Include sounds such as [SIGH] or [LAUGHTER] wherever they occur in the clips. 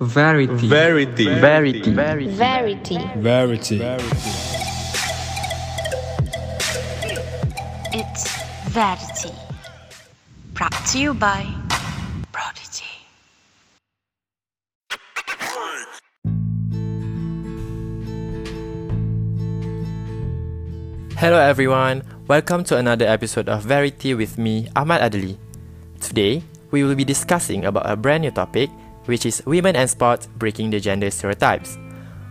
Verity. Verity. Verity. Verity. Verity. It's Verity. Brought to you by Prodigy. Hello everyone, welcome to another episode of Verity with me, Ahmad Adli. Today, we will be discussing about a brand new topic, which is women and sports breaking the gender stereotypes.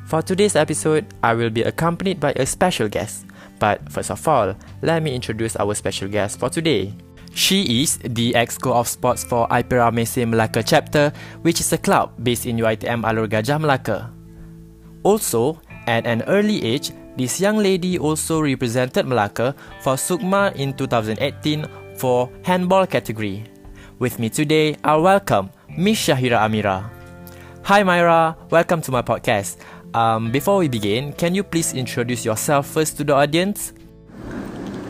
For today's episode, I will be accompanied by a special guest. But first of all, let me introduce our special guest for today. She is the Exco of Sports for Ipera Mese Melaka chapter, which is a club based in UiTM Alor Gajah Melaka. Also, at an early age, this young lady also represented Melaka for Sukma in 2018 for handball category. With me today, I welcome Miss Shahiera Amiera. Hi Myra, welcome to my podcast. Um, before we begin, can you please introduce yourself first to the audience?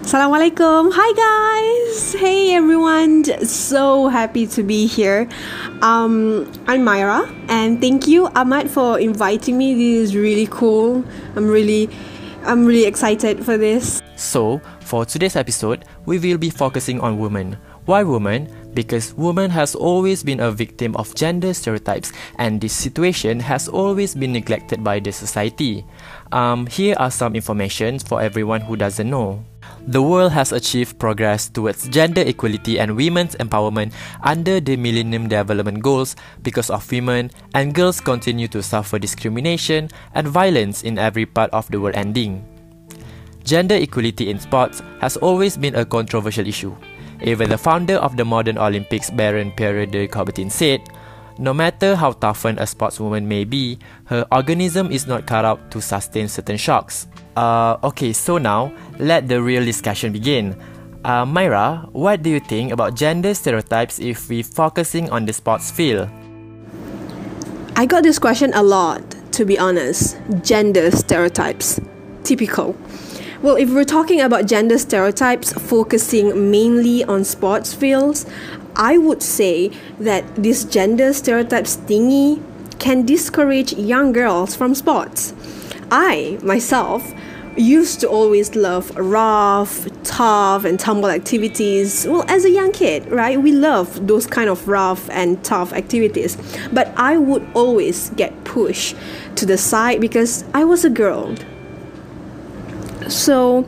Assalamualaikum. Hi guys. Hey everyone. So happy to be here. Um, I'm Myra and thank you Ahmad for inviting me. This is really cool. I'm really I'm really excited for this. So, for today's episode, we will be focusing on women. Why women? Because women has always been a victim of gender stereotypes and this situation has always been neglected by the society. Um, here are some information for everyone who doesn't know. The world has achieved progress towards gender equality and women's empowerment under the Millennium Development Goals because of women and girls continue to suffer discrimination and violence in every part of the world ending. Gender equality in sports has always been a controversial issue. Even the founder of the modern Olympics, Baron Pierre de Coubertin, said, No matter how toughened a sportswoman may be, her organism is not cut out to sustain certain shocks. Uh, okay, so now, let the real discussion begin. Uh, Myra, what do you think about gender stereotypes if we're focusing on the sports field? I got this question a lot, to be honest. Gender stereotypes. Typical. Well, if we're talking about gender stereotypes focusing mainly on sports fields, I would say that this gender stereotypes thingy can discourage young girls from sports. I, myself, used to always love rough, tough, and tumble activities. Well, as a young kid, right, we love those kind of rough and tough activities. But I would always get pushed to the side because I was a girl. So,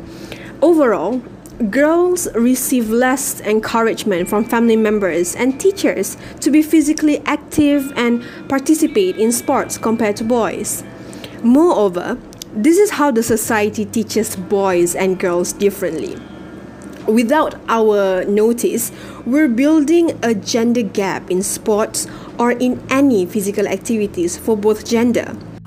overall, girls receive less encouragement from family members and teachers to be physically active and participate in sports compared to boys. Moreover, this is how the society teaches boys and girls differently. Without our notice, we're building a gender gap in sports or in any physical activities for both gender.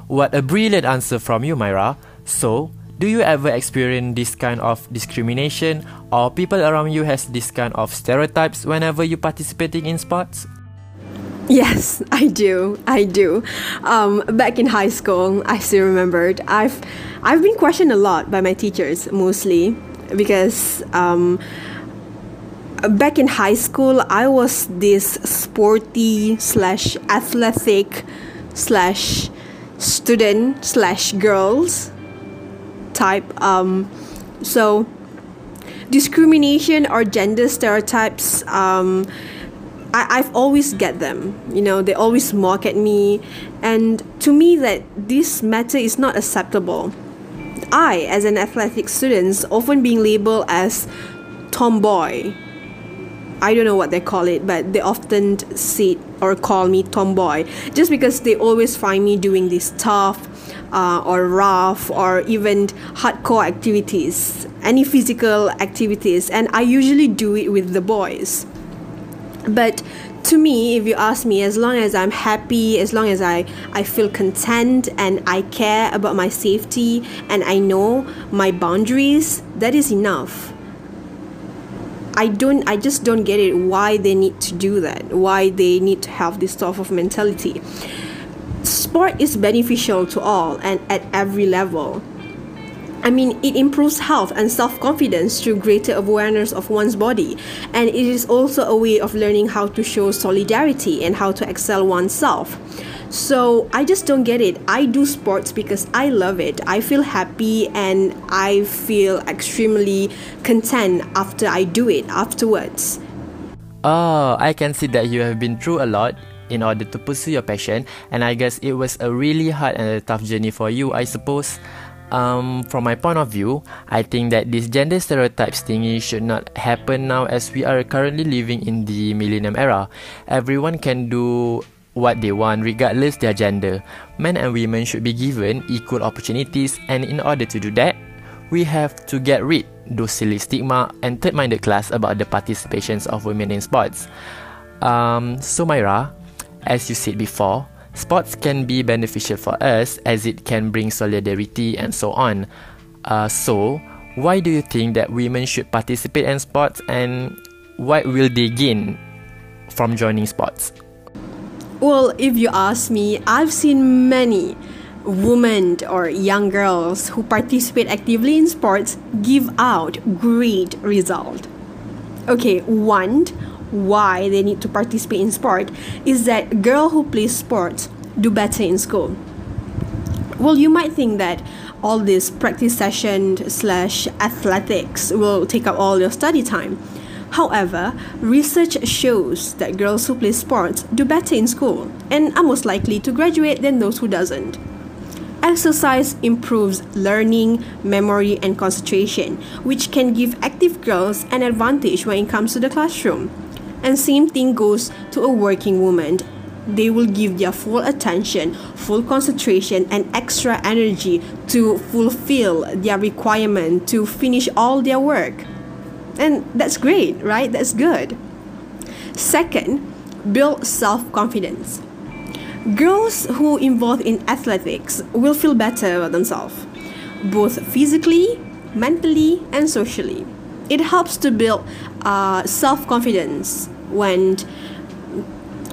What a brilliant answer from you, Myra. So, do you ever experience this kind of discrimination or people around you has this kind of stereotypes whenever you participating in sports? Yes, I do. I do. Um, back in high school, I still remembered. I've I've been questioned a lot by my teachers, mostly because um, back in high school, I was this sporty slash athletic slash student slash girls type. Um, so discrimination or gender stereotypes. Um, I, I've always get them. You know, they always mock at me. And to me, that this matter is not acceptable. I, as an athletic student, often being labeled as tomboy. I don't know what they call it, but they often sit or call me tomboy just because they always find me doing this tough uh, or rough or even hardcore activities, any physical activities, and I usually do it with the boys. But to me, if you ask me, as long as I'm happy, as long as I, I feel content and I care about my safety and I know my boundaries, that is enough. I don't I just don't get it why they need to do that, why they need to have this sort of mentality. Sport is beneficial to all and at every level. I mean, it improves health and self confidence through greater awareness of one's body, and it is also a way of learning how to show solidarity and how to excel oneself. So I just don't get it. I do sports because I love it. I feel happy and I feel extremely content after I do it afterwards. Oh, I can see that you have been through a lot in order to pursue your passion, and I guess it was a really hard and a tough journey for you, I suppose. Um, from my point of view, I think that this gender stereotypes thingy should not happen now as we are currently living in the millennium era. Everyone can do what they want regardless their gender. Men and women should be given equal opportunities and in order to do that, we have to get rid those silly stigma and third-minded class about the participations of women in sports. Um, so Myra, as you said before, sports can be beneficial for us as it can bring solidarity and so on. Uh, so, why do you think that women should participate in sports and what will they gain from joining sports? Well, if you ask me, I've seen many women or young girls who participate actively in sports give out great result. Okay, one, why they need to participate in sport is that girl who plays sports do better in school. Well, you might think that all this practice session slash athletics will take up all your study time. However, research shows that girls who play sports do better in school and are most likely to graduate than those who doesn't. Exercise improves learning, memory, and concentration, which can give active girls an advantage when it comes to the classroom. And same thing goes to a working woman. They will give their full attention, full concentration, and extra energy to fulfill their requirement to finish all their work. And that's great, right? That's good. Second, build self confidence. Girls who involve in athletics will feel better about themselves, both physically, mentally, and socially. It helps to build uh, self confidence when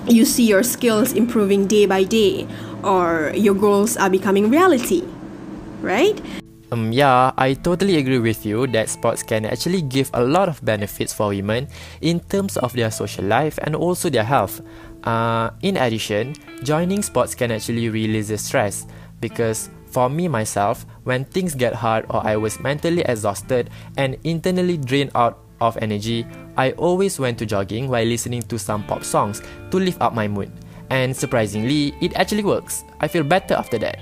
you see your skills improving day by day or your goals are becoming reality, right? Um, yeah, I totally agree with you that sports can actually give a lot of benefits for women in terms of their social life and also their health. Uh, in addition, joining sports can actually release the stress because for me myself, when things get hard or I was mentally exhausted and internally drained out of energy, I always went to jogging while listening to some pop songs to lift up my mood. And surprisingly, it actually works. I feel better after that.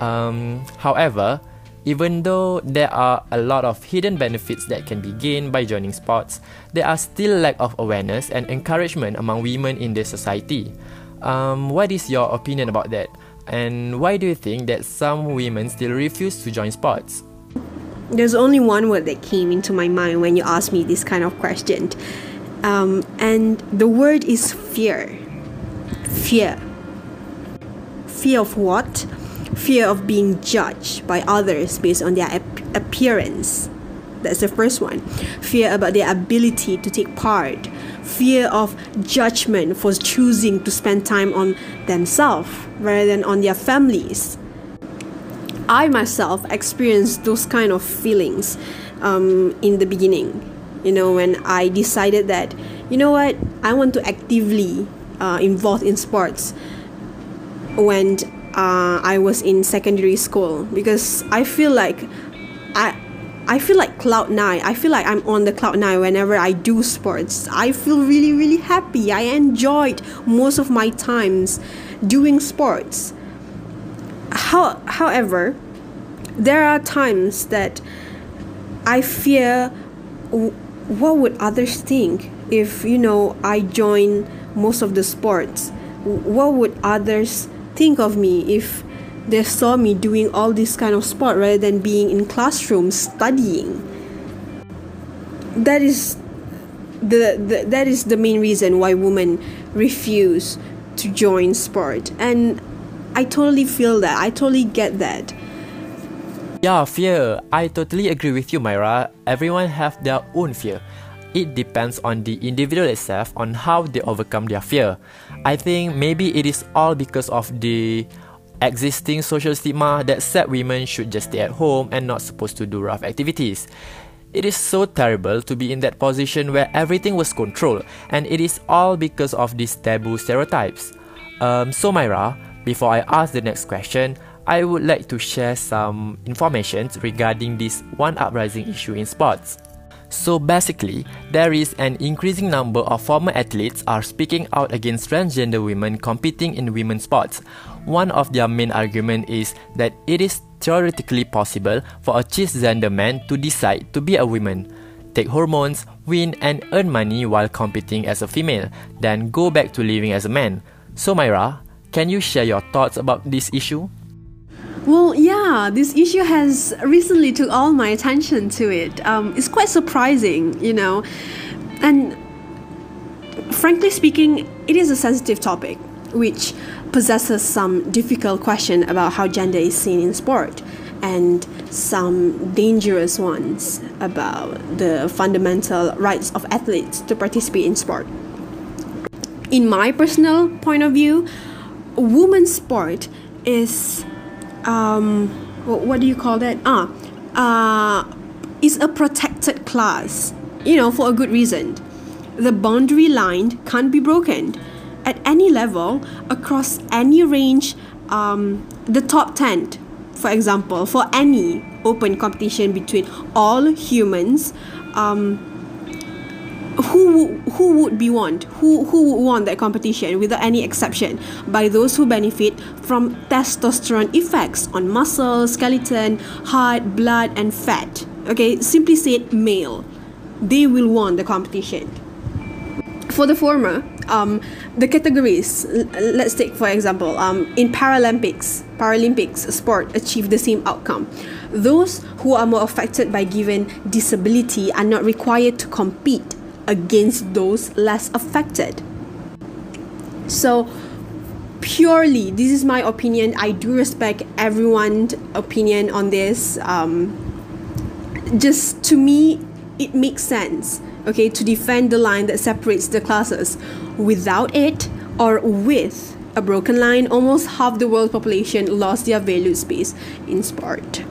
Um, however, even though there are a lot of hidden benefits that can be gained by joining sports, there are still lack of awareness and encouragement among women in the society. Um, what is your opinion about that? And why do you think that some women still refuse to join sports? There's only one word that came into my mind when you asked me this kind of question. Um, and the word is fear. Fear. Fear of what? Fear of being judged by others based on their ap- appearance. That's the first one. Fear about their ability to take part. Fear of judgment for choosing to spend time on themselves rather than on their families. I myself experienced those kind of feelings um, in the beginning. You know, when I decided that, you know what, I want to actively uh, involve in sports. When uh, I was in secondary school because I feel like I I feel like cloud nine. I feel like I'm on the cloud nine whenever I do sports. I feel really really happy. I enjoyed most of my times doing sports. How, however, there are times that I fear what would others think if you know I join most of the sports. What would others think of me if they saw me doing all this kind of sport rather than being in classrooms studying. That is the, the that is the main reason why women refuse to join sport. And i totally feel that. I totally get that. Yeah fear. I totally agree with you myra. Everyone have their own fear. It depends on the individual itself on how they overcome their fear. I think maybe it is all because of the existing social stigma that said women should just stay at home and not supposed to do rough activities. It is so terrible to be in that position where everything was controlled, and it is all because of these taboo stereotypes. Um, so, Myra, Before I ask the next question, I would like to share some information regarding this one uprising issue in sports. So basically, there is an increasing number of former athletes are speaking out against transgender women competing in women's sports. One of their main argument is that it is theoretically possible for a cisgender man to decide to be a woman, take hormones, win and earn money while competing as a female, then go back to living as a man. So Myra, can you share your thoughts about this issue? Well, yeah, this issue has recently took all my attention to it. Um, it's quite surprising, you know, and frankly speaking, it is a sensitive topic, which possesses some difficult question about how gender is seen in sport, and some dangerous ones about the fundamental rights of athletes to participate in sport. In my personal point of view, women's sport is um, what, do you call that? Ah, uh, a protected class. You know, for a good reason. The boundary line can't be broken at any level across any range. Um, the top ten, for example, for any open competition between all humans. Um, who would be won? Who who would won that competition without any exception? By those who benefit from testosterone effects on muscle, skeleton, heart, blood, and fat. Okay, simply said, male. They will won the competition. For the former, um, the categories. Let's take for example, um, in Paralympics, Paralympics sport achieve the same outcome. Those who are more affected by given disability are not required to compete against those less affected. So, purely, this is my opinion. I do respect everyone's opinion on this. Um, just to me, it makes sense, okay, to defend the line that separates the classes. Without it or with a broken line, almost half the world population lost their valued space in sport.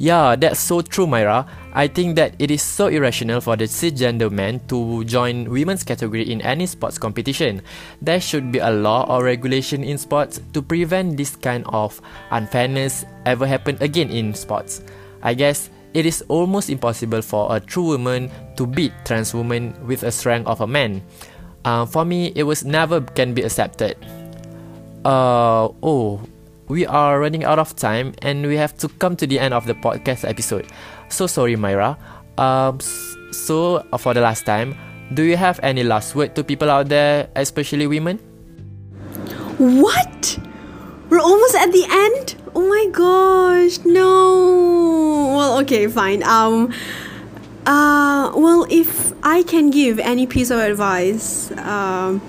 Yeah, that's so true, Myra. I think that it is so irrational for the cisgender man to join women's category in any sports competition. There should be a law or regulation in sports to prevent this kind of unfairness ever happen again in sports. I guess it is almost impossible for a true woman to beat trans woman with a strength of a man. Uh, for me, it was never can be accepted. Uh, oh, we are running out of time and we have to come to the end of the podcast episode. So sorry, Myra. Um, so uh, for the last time, do you have any last word to people out there, especially women? What? We're almost at the end? Oh my gosh, no. Well, okay, fine. Um, uh, well, if I can give any piece of advice, um,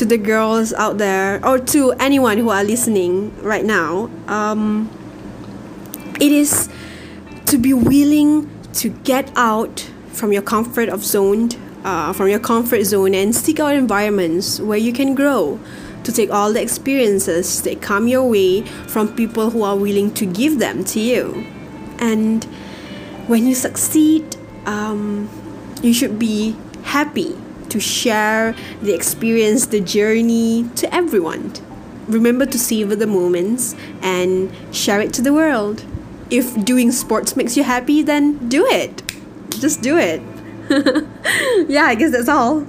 to the girls out there or to anyone who are listening right now um, it is to be willing to get out from your comfort of zone uh, from your comfort zone and seek out environments where you can grow to take all the experiences that come your way from people who are willing to give them to you. And when you succeed um, you should be happy to share the experience, the journey to everyone. Remember to savor the moments and share it to the world. If doing sports makes you happy, then do it. Just do it. [LAUGHS] yeah, I guess that's all.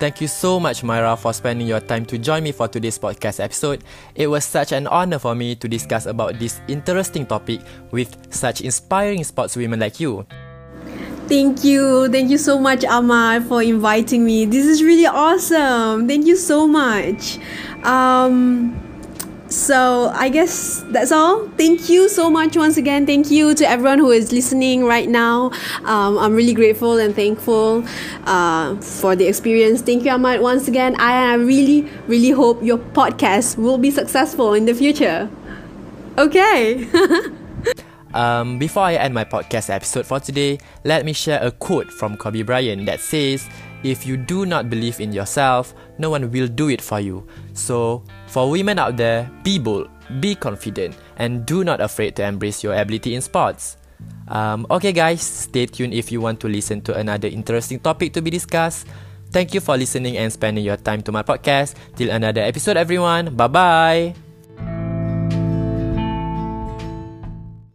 Thank you so much, Myra, for spending your time to join me for today's podcast episode. It was such an honor for me to discuss about this interesting topic with such inspiring sportswomen like you. Thank you. Thank you so much, Ahmad, for inviting me. This is really awesome. Thank you so much. Um, so I guess that's all. Thank you so much once again. Thank you to everyone who is listening right now. Um, I'm really grateful and thankful uh, for the experience. Thank you, Ahmad, once again. I really, really hope your podcast will be successful in the future. Okay. [LAUGHS] Um, before I end my podcast episode for today, let me share a quote from Kobe Bryant that says, If you do not believe in yourself, no one will do it for you. So, for women out there, be bold, be confident, and do not afraid to embrace your ability in sports. Um, okay, guys, stay tuned if you want to listen to another interesting topic to be discussed. Thank you for listening and spending your time to my podcast. Till another episode, everyone. Bye bye.